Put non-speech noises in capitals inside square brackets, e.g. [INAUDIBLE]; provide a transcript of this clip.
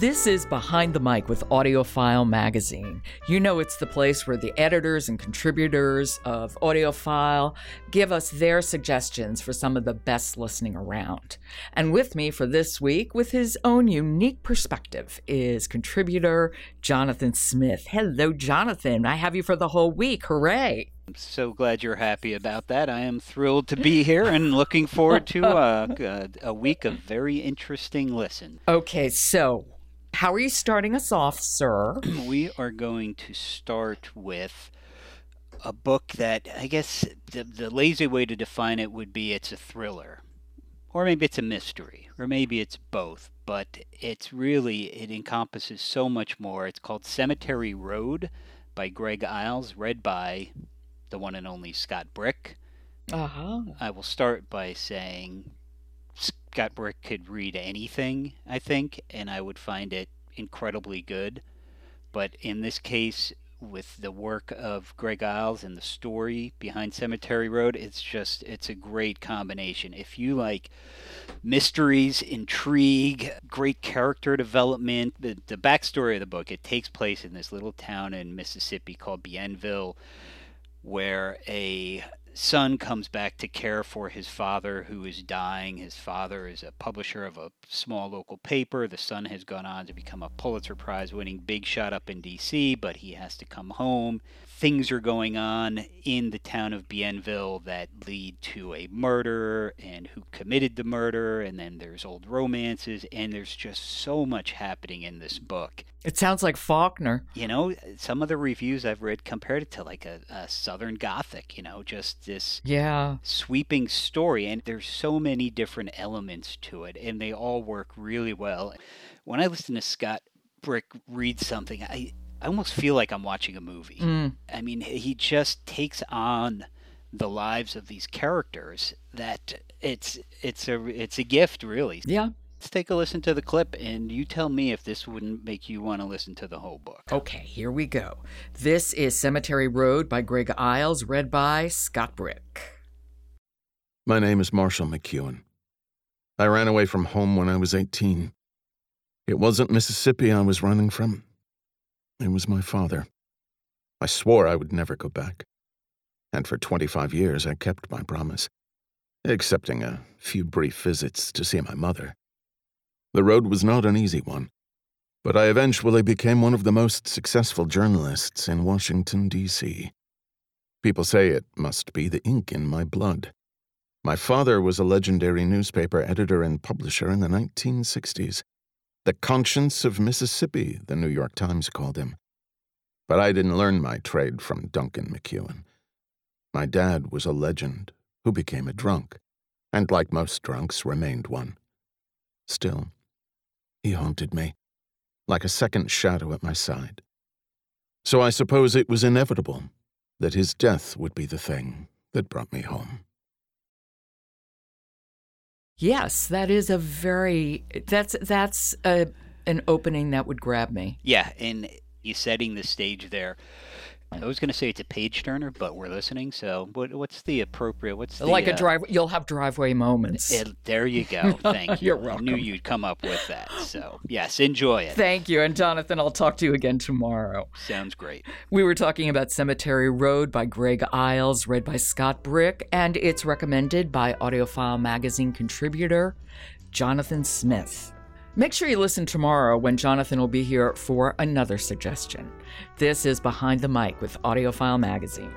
This is Behind the Mic with AudioFile Magazine. You know, it's the place where the editors and contributors of AudioFile give us their suggestions for some of the best listening around. And with me for this week, with his own unique perspective, is contributor Jonathan Smith. Hello, Jonathan. I have you for the whole week. Hooray! I'm so glad you're happy about that. I am thrilled to be here and looking forward to uh, [LAUGHS] a, a week of very interesting listen. Okay, so how are you starting us off, sir? [CLEARS THROAT] we are going to start with a book that I guess the, the lazy way to define it would be it's a thriller. Or maybe it's a mystery, or maybe it's both, but it's really, it encompasses so much more. It's called Cemetery Road by Greg Iles, read by the one and only Scott Brick. Uh-huh. I will start by saying Scott Brick could read anything, I think, and I would find it incredibly good. But in this case, with the work of Greg Iles and the story behind Cemetery Road, it's just it's a great combination. If you like mysteries, intrigue, great character development, the the backstory of the book, it takes place in this little town in Mississippi called Bienville, where a son comes back to care for his father who is dying. His father is a publisher of a small local paper. The son has gone on to become a Pulitzer Prize winning big shot up in DC, but he has to come home things are going on in the town of Bienville that lead to a murder and who committed the murder, and then there's old romances, and there's just so much happening in this book. It sounds like Faulkner. You know, some of the reviews I've read compared it to like a, a Southern Gothic, you know, just this yeah sweeping story, and there's so many different elements to it, and they all work really well. When I listen to Scott Brick read something, I I almost feel like I'm watching a movie. Mm. I mean, he just takes on the lives of these characters that it's it's a it's a gift really. Yeah. Let's take a listen to the clip and you tell me if this wouldn't make you want to listen to the whole book. Okay, here we go. This is Cemetery Road by Greg Iles, read by Scott Brick. My name is Marshall McEwen. I ran away from home when I was 18. It wasn't Mississippi I was running from. It was my father. I swore I would never go back. And for 25 years, I kept my promise, excepting a few brief visits to see my mother. The road was not an easy one, but I eventually became one of the most successful journalists in Washington, D.C. People say it must be the ink in my blood. My father was a legendary newspaper editor and publisher in the 1960s. The conscience of Mississippi, the New York Times called him. But I didn't learn my trade from Duncan McEwen. My dad was a legend who became a drunk, and like most drunks, remained one. Still, he haunted me, like a second shadow at my side. So I suppose it was inevitable that his death would be the thing that brought me home. Yes, that is a very that's that's a an opening that would grab me. Yeah, and he's setting the stage there. I was going to say it's a page turner, but we're listening. So, what, what's the appropriate? What's the, like a uh, drive? You'll have driveway moments. it- there you go. [LAUGHS] Thank you. You're welcome. I knew you'd come up with that. So, yes, enjoy it. Thank you, and Jonathan, I'll talk to you again tomorrow. Sounds great. We were talking about Cemetery Road by Greg Iles, read by Scott Brick, and it's recommended by AudioFile Magazine contributor Jonathan Smith. Make sure you listen tomorrow when Jonathan will be here for another suggestion. This is Behind the Mic with AudioFile Magazine.